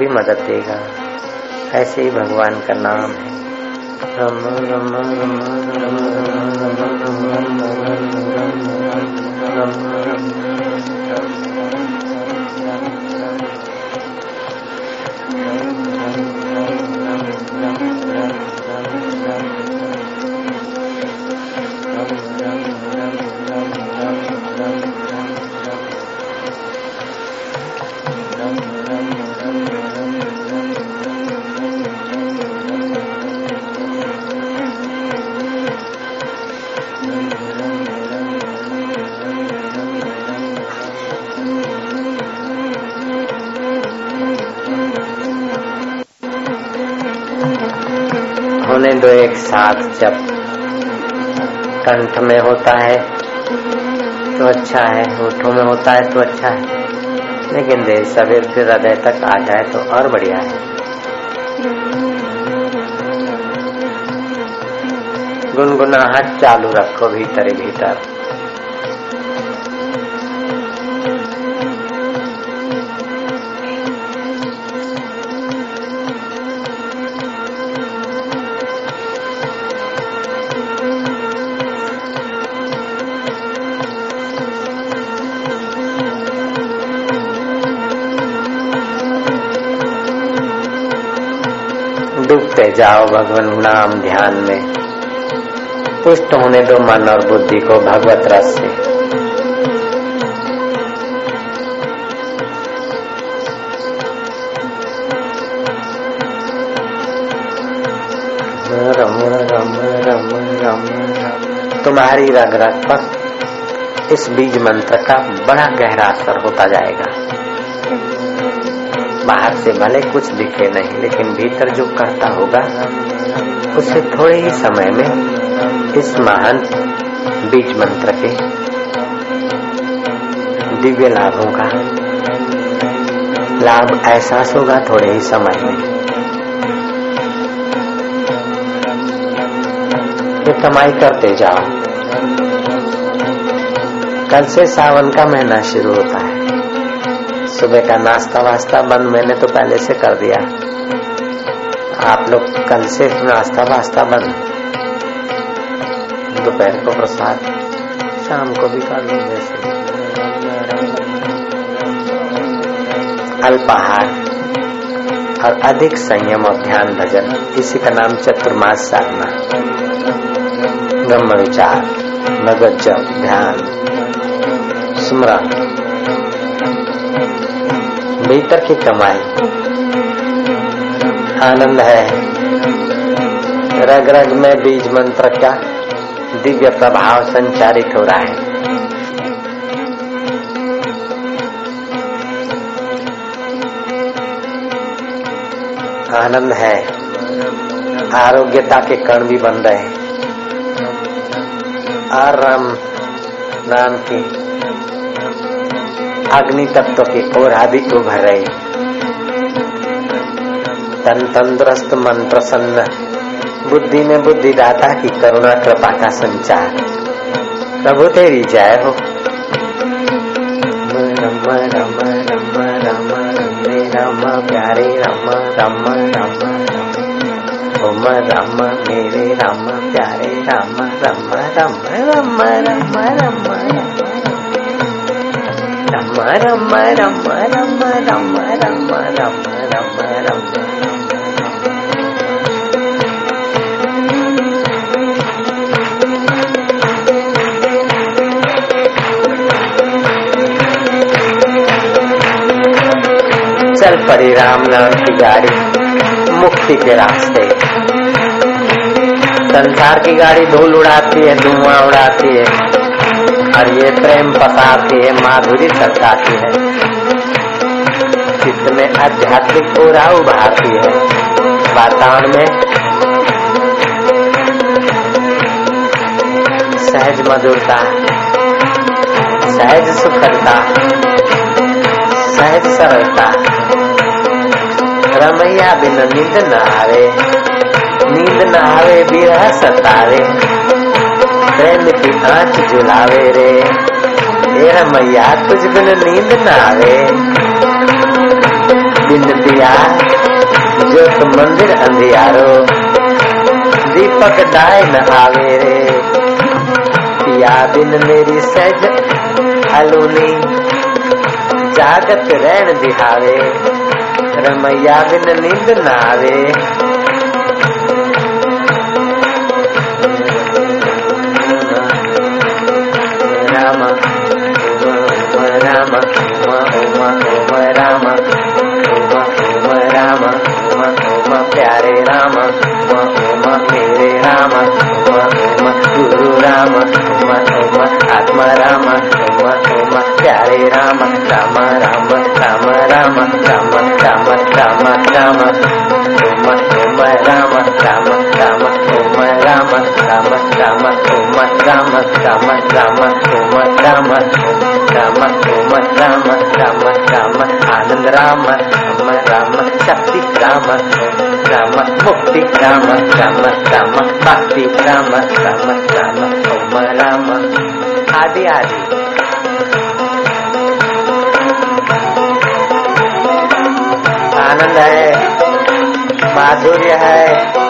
भी मदद देगा। ऐसे ही भगवान का नाम है। रम रम रम रम होने दो एक साथ जब कंठ में होता है तो अच्छा है। होठों में होता है तो अच्छा है। लेकिन देर सवेर से हृदय तक आ जाए तो और बढ़िया है। गुनगुनाहट चालू रखो भीतर भीतर डूबते जाओ भगवान, नाम ध्यान में। पुष्ट होने दो मन और बुद्धि को भगवत रस से। रम रम रम रम। तुम्हारी रग रग पर इस बीज मंत्र का बड़ा गहरा असर होता जाएगा। बाहर से भले कुछ दिखे नहीं, लेकिन भीतर जो करता होगा, उसे थोड़े ही समय में इस महान बीज मंत्र के दिव्य लाभों का लाभ, एहसास होगा थोड़े ही समय में। तो कमाई करते जाओ। कल से सावन का महीना शुरू होता है। सुबह का नाश्ता वास्ता बंद मैंने तो पहले से कर दिया। आप लोग कल से नाश्ता वास्ता बंद। दोपहर को प्रसाद, शाम को भी कर लो जैसे अल्पाहार और अधिक संयम और ध्यान भजन, इसी का नाम चतुर्मास साधना। ब्रह्म विचार नगद जप, ध्यान, स्मरण। भीतर की कमाई। आनंद है। रग रग में बीज मंत्र का दिव्य प्रभाव संचारित हो रहा है। आनंद है। आरोग्यता के कण भी बन रहे और राम नाम की अग्नि तत्व की ओर आदि उभर रही तन तंदुरुस्त मन प्रसन्न बुद्धि में बुद्धि दाता की करुणा कृपा का संचार। प्रभु तेरी जय हो। रम रम रम रम, रमे रम, प्यारे रम रम रम ओम रम, मेरे रम, प्यारे रम रम रम रम रम रम। रम रम रम रम रम रम रम रम चल पड़ी राम नाम की गाड़ी, मुक्ति के रास्ते। संसार की गाड़ी धूल उड़ाती है, धुआँ उड़ाती है। और ये प्रेम पकाती है, माधुरी सताती है। चित्त में आध्यात्मिक ओरा उभारती है। वातावरण में सहज मधुरता, सहज सुखदता, सहज सरलता। रमैया बिन नींद न आवे, नींद न आवे, बिरह सतावे। प्रेम की आँख झुलावे रे। ए रमैया तुझ बिन नींद न आवे। दिन दिया जो तुम मंदिर अंधियारो। दीपक डाय न आवे रे। पिया बिन मेरी सज हलूनी। जागत रैन दिहावे। रमैया बिन नींद न आवे। Rama, Uma Uma Rama, Uma Uma Uma Rama, Uma Uma Rama, Uma Uma प्यारे Rama, Uma Uma मेरे Rama, Uma Uma Guru Rama, Uma Uma आत्मा Rama, Uma Uma प्यारे Rama, Rama Rama Rama Rama Rama Rama Rama Rama Uma Uma Rama Rama Ram Ram Ram शक्ति राम राम मुक्ति राम राम राम भक्ति राम राम राम ओम राम आदि आदि आनंद है माधुर्य है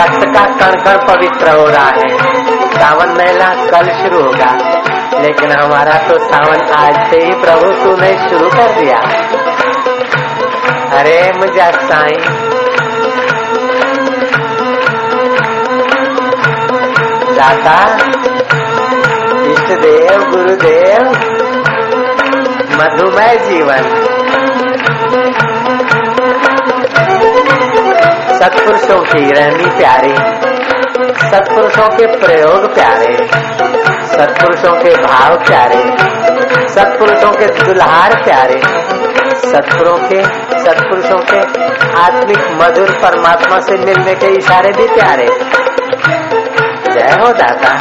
रक्त का कण कण पवित्र हो रहा है। सावन महीना कल शुरू होगा। लेकिन हमारा तो सावन आज से ही प्रभु तूने शुरू कर दिया। अरे मुझे साई। दाता इष्ट देव गुरुदेव मधुमय जीवन। सत्पुरुषों की रहनी प्यारी, सत्पुरुषों के प्रयोग प्यारे, सत्पुरुषों के भाव प्यारे, सत्पुरुषों के दुल्हार प्यारे सत्पुरों के, सत्पुरुषों के आत्मिक मधुर परमात्मा से मिलने के इशारे भी प्यारे। जय हो दाता।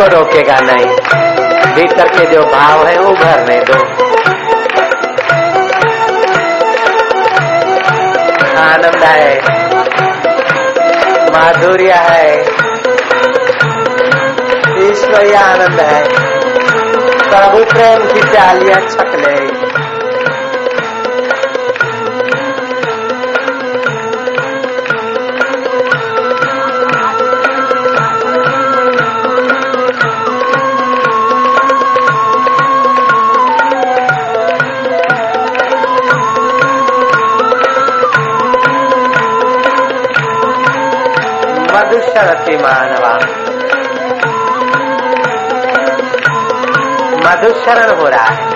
को रोकेगा नहीं भीतर के जो भाव है, वो भरने दो। आनंद है। माधुर्य है। ईश्वरी आनंद है। प्रभु प्रेम की चालियाँ छक ले मधुशरति मानवा। मधुशरण हो रहा है।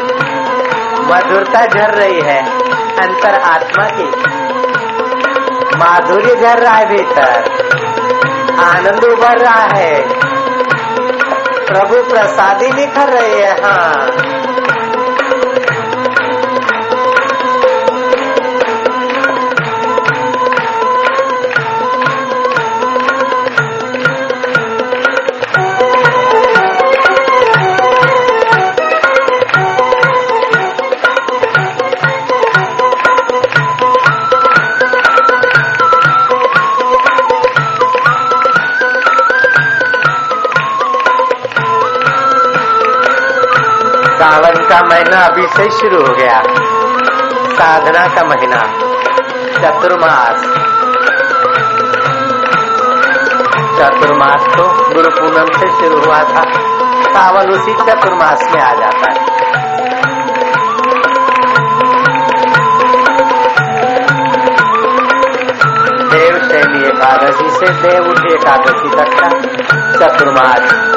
मधुरता झर रही है अंतर आत्मा की। माधुर्य झर रहा है भीतर। आनंद उभर रहा है। प्रभु प्रसादी निखर रही है हाँ। का महीना अभी से शुरू हो गया। साधना का महीना, चतुर्मास। चतुर्मास तो गुरु पूनम से शुरू हुआ था। सावन उसी चतुर्मास में आ जाता है। देव शैली एकादशी से देव उठी एकादशी तक का चतुर्मास।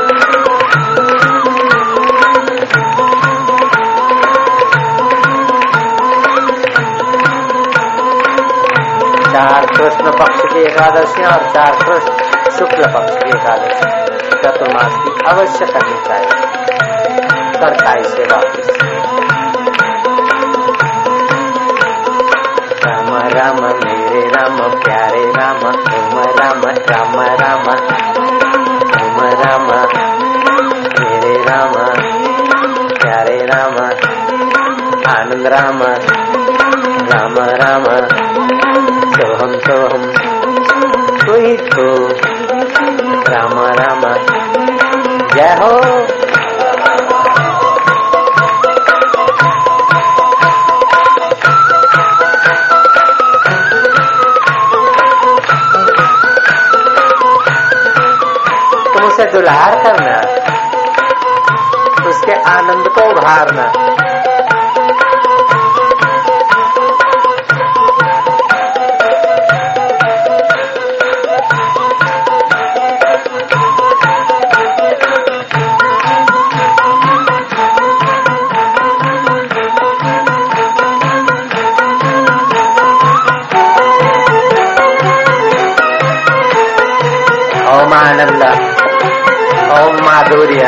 कृष्ण पक्ष की एकादशी और चार कृष्ण शुक्ल पक्ष की एकादशी। चतुर्मास की अवश्य करनी चाहिए। करता है सेवा राम राम, मेरे राम, प्यारे राम ओम राम राम राम ओम राम, मेरे राम, प्यारे राम, आनंद राम राम राम सोहम तू ही तो। राम राम। जय हो। तुम उसे दुल्हार करना, उसके आनंद को उभारना। ओम आनंद ओम माधुर्य